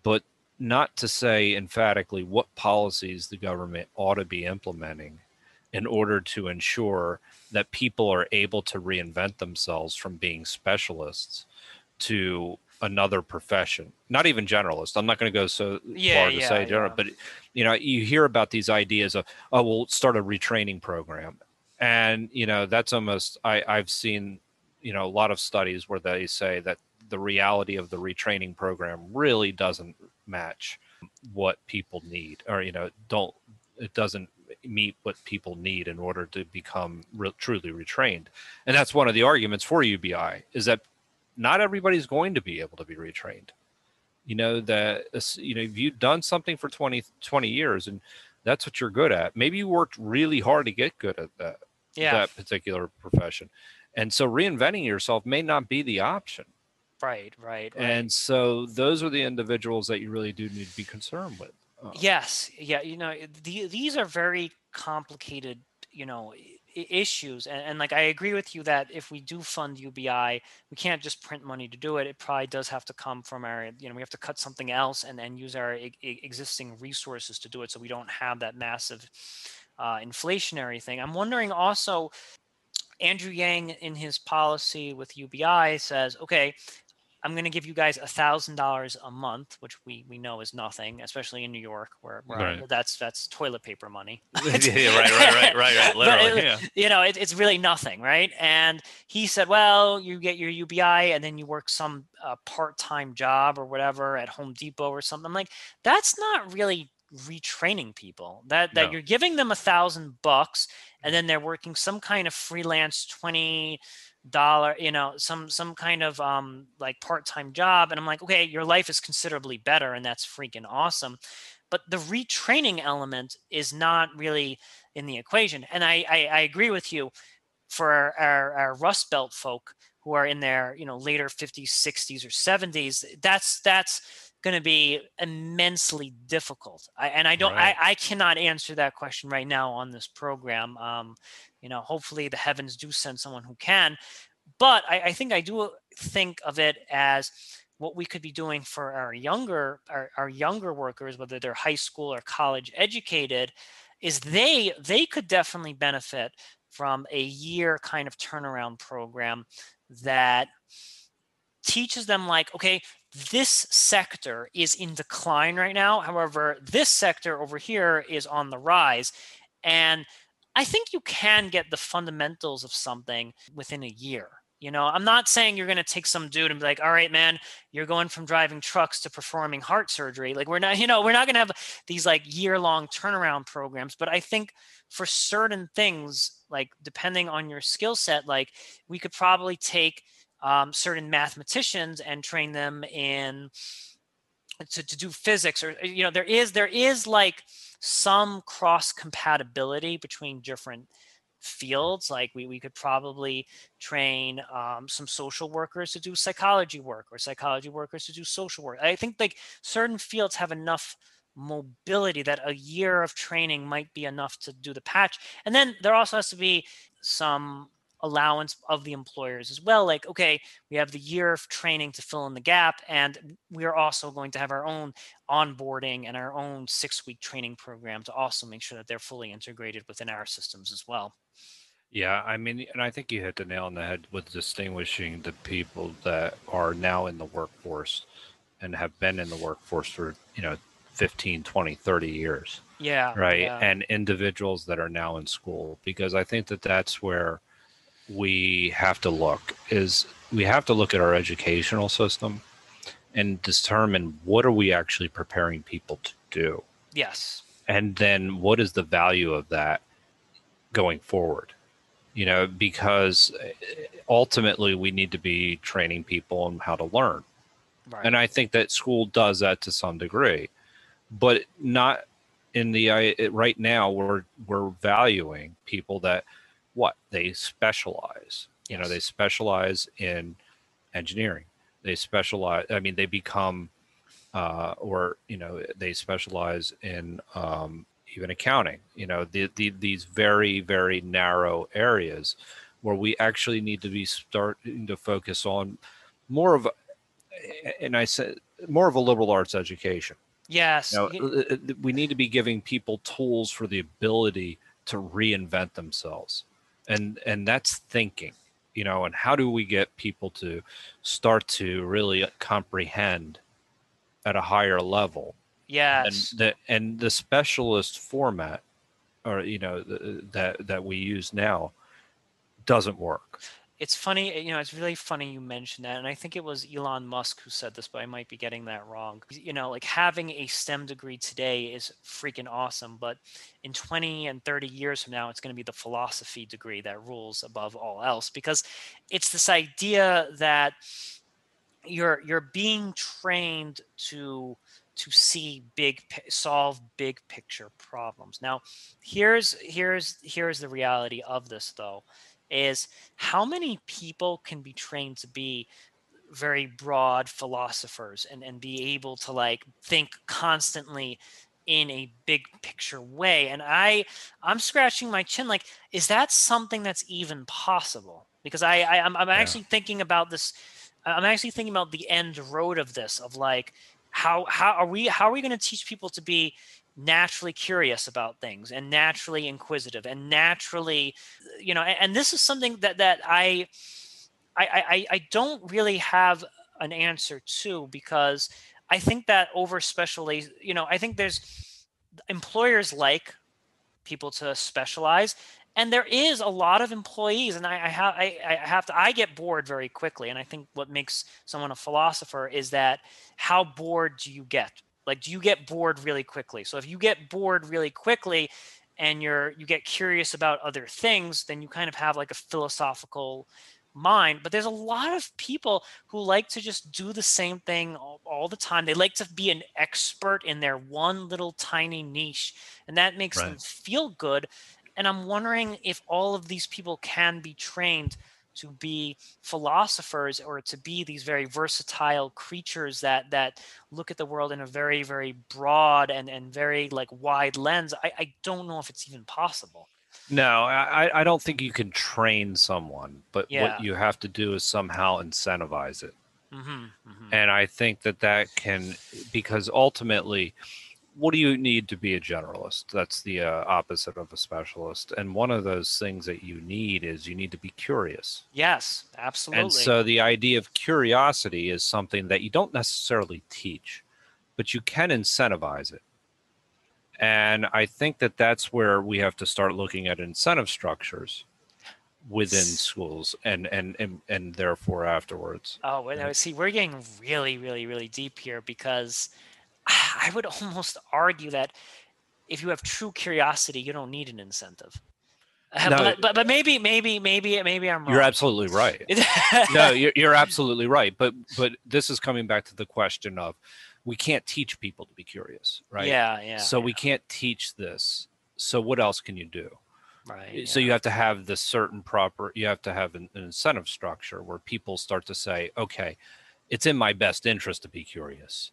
but not to say emphatically what policies the government ought to be implementing in order to ensure that people are able to reinvent themselves from being specialists to another profession. Not even generalist i'm not going to go so Yeah, far to yeah, say general yeah. but you know you hear about these ideas of oh we'll start a retraining program. And you know that's almost i i've seen you know a lot of studies where they say that the reality of the retraining program really doesn't match what people need or you know don't it doesn't meet what people need in order to become re- truly retrained. And that's one of the arguments for ubi is that not everybody's going to be able to be retrained. You know that you know if you've done something for 20 20 years and that's what you're good at maybe you worked really hard to get good at that Yeah. that particular profession. And so reinventing yourself may not be the option right. Right. Right. and so those are the individuals that you really do need to be concerned with Uh, Yes, yeah, you know, the, these are very complicated, you know, issues, and, and like I agree with you that if we do fund UBI, we can't just print money to do it. It probably does have to come from our, you know, we have to cut something else and then use our e- existing resources to do it, so we don't have that massive uh, inflationary thing. I'm wondering also, Andrew Yang in his policy with UBI says, okay, I'm going to give you guys a thousand dollars a month, which we we know is nothing, especially in New York, where, where Right. that's that's toilet paper money. yeah, right, right, right, right, right. Literally, it- yeah. you know, it, it's really nothing, right? And he said, well, you get your UBI and then you work some uh, part-time job or whatever at Home Depot or something. I'm like, that's not really retraining people. That that No. you're giving them a thousand bucks and then they're working some kind of freelance twenty dollar, you know, some some kind of um like part-time job. And I'm like, okay, your life is considerably better and that's freaking awesome. But the retraining element is not really in the equation. And I, I, I agree with you for our, our, our Rust Belt folk who are in their, you know, later 50s, 60s, or 70s, that's that's going to be immensely difficult. I, and I don't, Right. I, I cannot answer that question right now on this program. Um, you know, hopefully the heavens do send someone who can. But I, I think I do think of it as what we could be doing for our younger our, our younger workers whether they're high school or college educated is they they could definitely benefit from a year kind of turnaround program that teaches them like okay this sector is in decline right now however this sector over here is on the rise and i think you can get the fundamentals of something within a year you know? I'm not saying you're going to take some dude and be like all right man you're going from driving trucks to performing heart surgery. Like we're not you know we're not going to have these like year long turnaround programs but i think for certain things like depending on your skill set like we could probably take um, certain mathematicians and train them in to, to do physics or you know there is there is like some cross compatibility between different fields like we, we could probably train um, some social workers to do psychology work or psychology workers to do social work. I think like certain fields have enough mobility that a year of training might be enough to do the patch. And then there also has to be some allowance of the employers as well like okay we have the year of training to fill in the gap and we are also going to have our own onboarding and our own six week training program to also make sure that they're fully integrated within our systems as well Yeah, I mean, and I think you hit the nail on the head with distinguishing the people that are now in the workforce and have been in the workforce for, you know, 15, 20, 30 years, yeah right? yeah. And individuals that are now in school, because I think that that's where we have to look is we have to look at our educational system and determine what are we actually preparing people to do. Yes. And then what is the value of that going forward? You know because uh, ultimately we need to be training people on how to learn. Right. And i think that school does that to some degree but not in the I- right now we're we're valuing people that what they specialize you know they specialize in engineering. They specialize i mean they become uh, or you know they specialize in um, even accounting you know the, the, these very very narrow areas where we actually need to be starting to focus on more of a- and i said more of a liberal arts education. Yes. You know, uh, uh, we need to be giving people tools for the ability to reinvent themselves and and that's thinking you know, and how do we get people to start to really comprehend at a higher level? Yes. And the and the specialist format, or you know, the, that that we use now, doesn't work it's funny, eh, you know, it's really funny you mentioned that. And I think it was Elon Musk who said this, but I might be getting that wrong. You know, like having a STEM degree today is freaking awesome. But in 20 and 30 years from now, it's going to be the philosophy degree that rules above all else because it's this idea that you're you're being trained to to see big solve big picture problems now here's here's here's the reality of this though is how many people can be trained to be very broad philosophers and, and be able to like think constantly in a big picture way? And i i'm scratching my chin like is that something that's even possible? Because i, I am I'm, I'm actually thinking about this i'm actually thinking about the end road of this of like how how are we how are we going to teach people to be naturally curious about things and naturally inquisitive and naturally uh, you know and, and this is something that that I, I i i don't really have an answer to because i think that over specially you know i think there's employers like people to specialize and there is a lot of employees and I, I have I, I, have to i get bored very quickly and i think what makes someone a philosopher is that how bored do you get like, do you get bored really quickly? So if you get bored really quickly and you're you get curious about other things, then you kind of have like a philosophical mind. But there's a lot of people who like to just do the same thing all, all the time. They like to be an expert in their one little tiny niche, and that makes right. them feel good. And I'm wondering if all of these people can be trained to be philosophers or to be these very versatile creatures that that look at the world in a very very broad and and very like wide lens i, I don't know if it's even possible no i i don't think you can train someone but yeah. what you have to do is somehow incentivize it mm-hmm, mm-hmm. and i think that that can because ultimately what do you need to be a generalist? That's the uh, opposite of a specialist. And one of those things that you need is you need to be curious. Yes, absolutely. And so the idea of curiosity is something that you don't necessarily teach, but you can incentivize it. And I think that that's where we have to start looking at incentive structures within schools and and and, and therefore afterwards. Oh, well, see, we're getting really, really, really deep here because I would almost argue that if you have true curiosity, you don't need an incentive. Uh, no, but, but, but maybe maybe maybe maybe I'm wrong. You're absolutely right. no, you're, you're absolutely right. But but this is coming back to the question of we can't teach people to be curious, right? Yeah, yeah. So yeah. we can't teach this. So what else can you do? Right. So yeah. you have to have the certain proper. You have to have an, an incentive structure where people start to say, okay, it's in my best interest to be curious.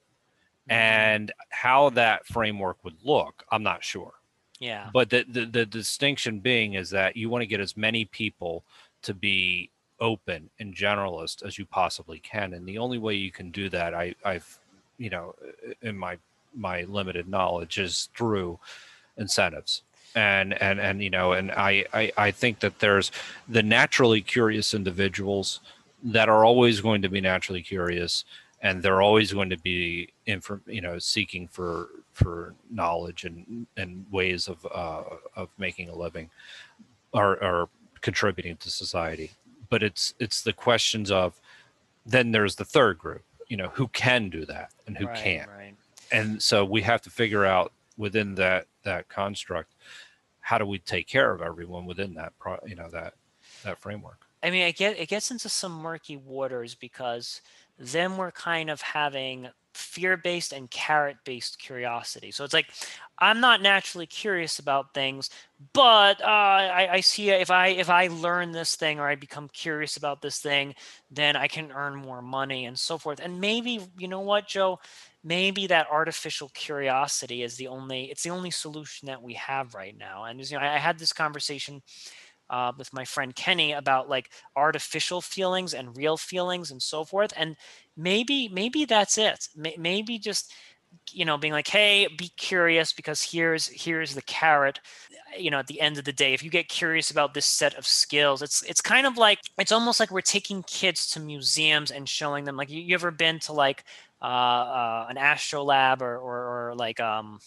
Mm-hmm. and how that framework would look i'm not sure. Yeah. But the, the, the distinction being is that you want to get as many people to be open and generalist as you possibly can and the only way you can do that i i've you know in my my limited knowledge is through incentives. And and and you know and I, I i think that there's the naturally curious individuals that are always going to be naturally curious and they're always going to be inform, you know seeking for for knowledge and and ways of uh, of making a living or, or contributing to society. But it's it's the questions of then there's the third group you know who can do that and who right, can't. right. and so we have to figure out within that that construct how do we take care of everyone within that pro, you know that that framework? I mean i get it gets into some murky waters because then we're kind of having fear based and carrot based curiosity. So it's like, I'm not naturally curious about things, but uh, I, I, see if I if I learn this thing or I become curious about this thing, then I can earn more money and so forth. And maybe you know what, Joe, maybe that artificial curiosity is the only it's the only solution that we have right now. And you know, I, I had this conversation uh, with my friend Kenny about like artificial feelings and real feelings and so forth. And maybe maybe that's it. Maybe just you know being like hey be curious because here's here's the carrot you know at the end of the day if you get curious about this set of skills it's it's kind of like it's almost like we're taking kids to museums and showing them like you, you ever been to like uh, uh, an astrolab or, or, or like um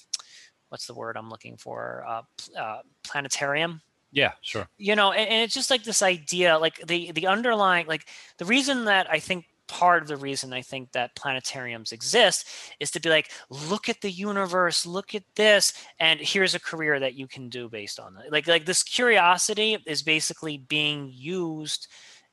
what's the word i'm looking for uh, uh planetarium yeah sure you know and, and it's just like this idea like the the underlying like the reason that i think part of the reason I think that planetariums exist is to be like, look at the universe, look at this, and here's a career that you can do based on that. Like, like this curiosity is basically being used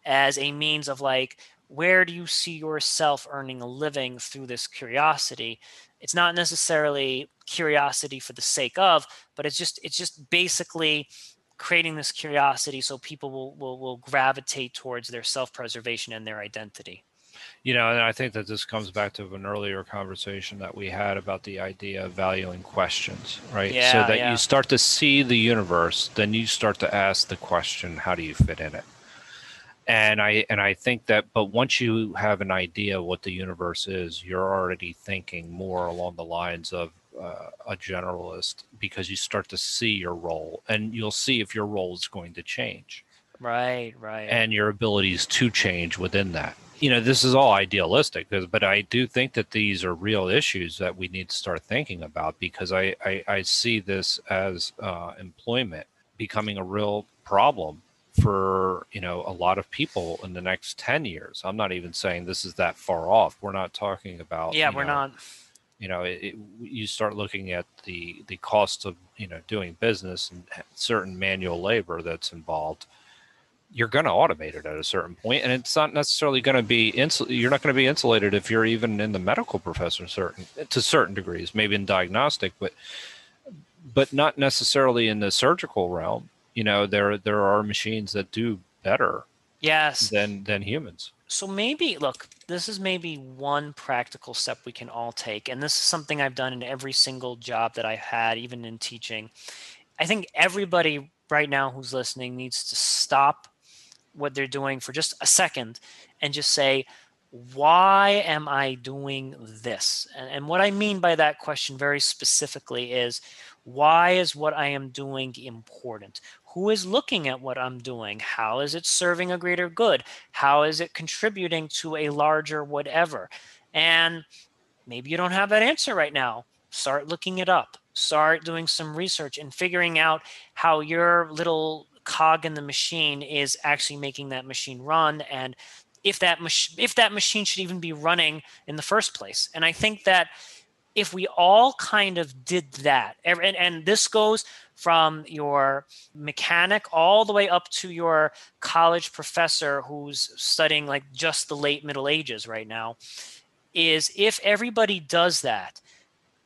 as a means of like, where do you see yourself earning a living through this curiosity? It's not necessarily curiosity for the sake of, but it's just it's just basically creating this curiosity so people will will, will gravitate towards their self-preservation and their identity you know, and I think that this comes back to an earlier conversation that we had about the idea of valuing questions, right? Yeah, so that yeah. you start to see the universe, then you start to ask the question, how do you fit in it? And I and I think that but once you have an idea what the universe is, you're already thinking more along the lines of uh, a generalist because you start to see your role and you'll see if your role is going to change. Right, right. And your abilities to change within that you know this is all idealistic but i do think that these are real issues that we need to start thinking about because i i, I see this as uh, employment becoming a real problem for you know a lot of people in the next 10 years i'm not even saying this is that far off we're not talking about yeah we're know, not you know it, it, you start looking at the the cost of you know doing business and certain manual labor that's involved you're going to automate it at a certain point, and it's not necessarily going to be insul- You're not going to be insulated if you're even in the medical profession, certain to certain degrees, maybe in diagnostic, but but not necessarily in the surgical realm. You know, there there are machines that do better, yes, than than humans. So maybe look, this is maybe one practical step we can all take, and this is something I've done in every single job that I've had, even in teaching. I think everybody right now who's listening needs to stop what they're doing for just a second and just say, why am I doing this? And, and, what I mean by that question very specifically is why is what I am doing important? Who is looking at what I'm doing? How is it serving a greater good? How is it contributing to a larger whatever? And maybe you don't have that answer right now. Start looking it up. Start doing some research and figuring out how your little cog in the machine is actually making that machine run and if that mach- if that machine should even be running in the first place and i think that if we all kind of did that and, and this goes from your mechanic all the way up to your college professor who's studying like just the late middle ages right now is if everybody does that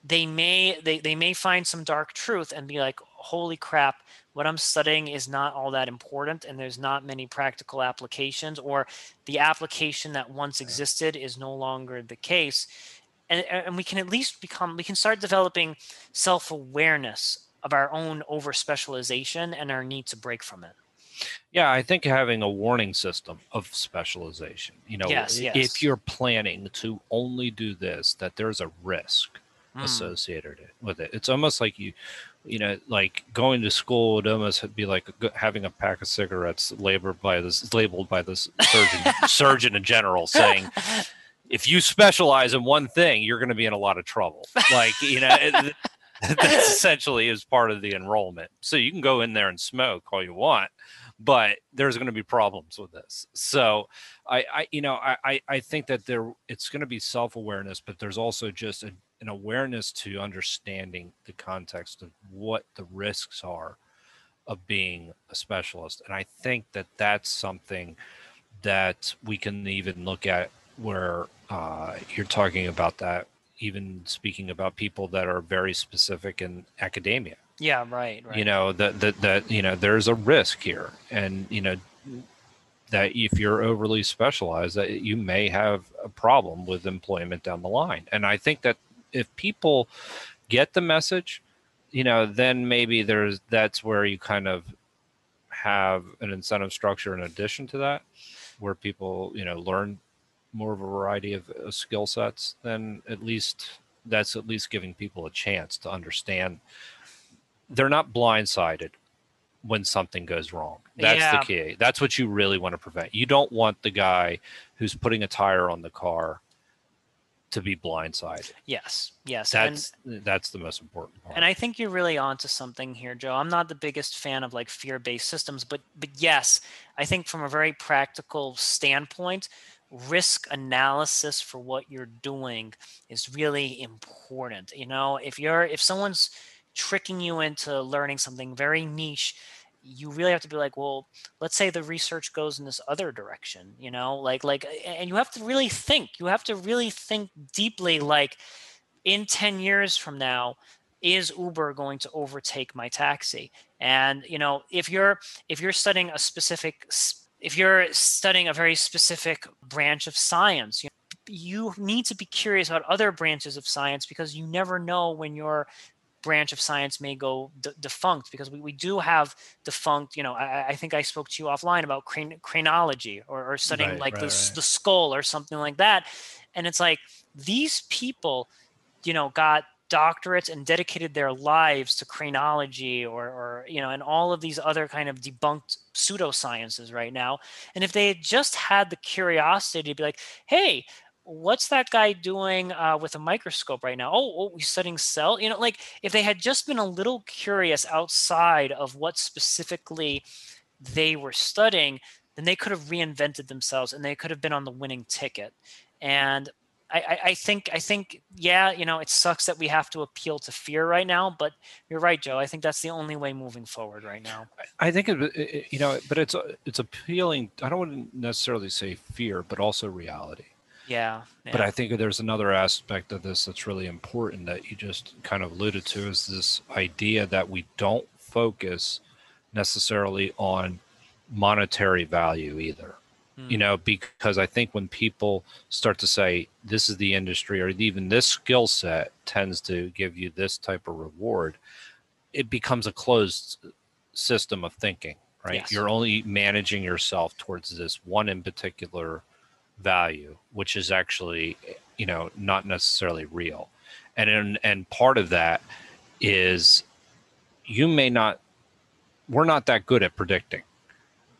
they may they, they may find some dark truth and be like holy crap what I'm studying is not all that important and there's not many practical applications, or the application that once existed is no longer the case. And, and we can at least become, we can start developing self awareness of our own over specialization and our need to break from it. Yeah, I think having a warning system of specialization, you know, yes, yes. if you're planning to only do this, that there's a risk mm. associated with it. It's almost like you you know, like going to school would almost be like having a pack of cigarettes labeled by this labeled by this surgeon surgeon in general saying, if you specialize in one thing, you're going to be in a lot of trouble. Like you know, it, that's essentially is part of the enrollment. So you can go in there and smoke all you want, but there's going to be problems with this. So I, I you know, I, I think that there it's going to be self awareness, but there's also just a an awareness to understanding the context of what the risks are of being a specialist and i think that that's something that we can even look at where uh, you're talking about that even speaking about people that are very specific in academia. Yeah right, right. you know that that that you know there's a risk here. And you know that if you're overly specialized that you may have a problem with employment down the line. And i think that if people get the message, you know, then maybe there's that's where you kind of have an incentive structure in addition to that, where people, you know, learn more of a variety of, of skill sets, then at least that's at least giving people a chance to understand they're not blindsided when something goes wrong. That's Yeah. the key. That's what you really want to prevent. You don't want the guy who's putting a tire on the car to be blindsided. Yes, yes. and- That's that's the most important part. And I think you're really onto something here, Joe. I'm not the biggest fan of like fear-based systems, but but yes, I think from a very practical standpoint, risk analysis for what you're doing is really important. You know, if you're if someone's tricking you into learning something very niche, you really have to be like, well, let's say the research goes in this other direction, you know, like like and you have to really think. You have to really think deeply like in 10 years from now is uber going to overtake my taxi and you know if you're if you're studying a specific s- if you're studying a very specific branch of science you, you need to be curious about other branches of science because you never know when your branch of science may go d- defunct because we, we do have defunct you know I, I think i spoke to you offline about crane, cranology or, or studying Right, like right, the, right. the skull or something like that and it's like these people you know got doctorates and dedicated their lives to cranology or, or you know and all of these other kind of debunked pseudosciences right now. And if they had just had the curiosity to be like hey what's that guy doing uh, with a microscope right now? Oh, oh he's studying cell you know like if they had just been a little curious outside of what specifically they were studying then they could have reinvented themselves and they could have been on the winning ticket. And I, I, think I think yeah, you know, it sucks that we have to appeal to fear right now, but you're right, Joe. I think that's the only way moving forward right now. I think it, you know, but it's it's appealing. I don't want to necessarily say fear, but also reality. Yeah. But. I think there's another aspect of this that's really important that you just kind of alluded to is this idea that we don't focus necessarily on monetary value either. You Mm. know, because I think when people start to say this is the industry or even this skill set tends to give you this type of reward, it becomes a closed system of thinking, right? Yes. You're only managing yourself towards this one in particular value, which is actually, you know, not necessarily real. And in, and part of that is you may not we're not that good at predicting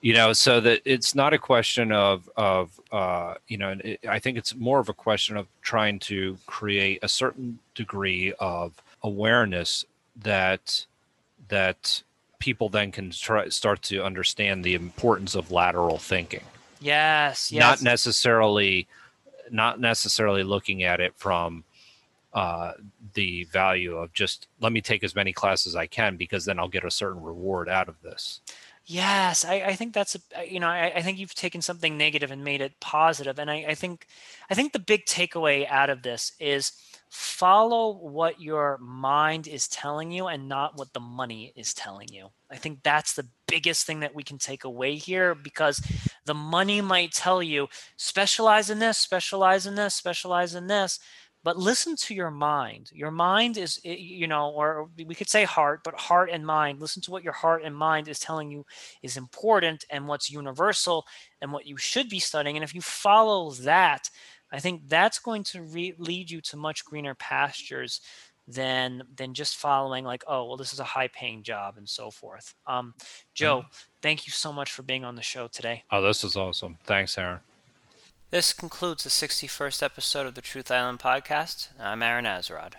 you know so that it's not a question of of uh you know it, i think it's more of a question of trying to create a certain degree of awareness that that people then can try start to understand the importance of lateral thinking yes, yes. not necessarily not necessarily looking at it from uh, the value of just let me take as many classes as I can because then I'll get a certain reward out of this. Yes, I, I think that's a you know I, I think you've taken something negative and made it positive, and I, I think I think the big takeaway out of this is follow what your mind is telling you and not what the money is telling you. I think that's the biggest thing that we can take away here because the money might tell you specialize in this, specialize in this, specialize in this, but listen to your mind. Your mind is you know or we could say heart, but heart and mind. Listen to what your heart and mind is telling you is important and what's universal and what you should be studying. And if you follow that, I think that's going to re- lead you to much greener pastures than than just following like, oh, well, this is a high paying job and so forth. Um, Joe, thank you so much for being on the show today. Oh, this is awesome. Thanks, Aaron. This concludes the 61st episode of the Truth Island podcast. I'm Aaron Azarod.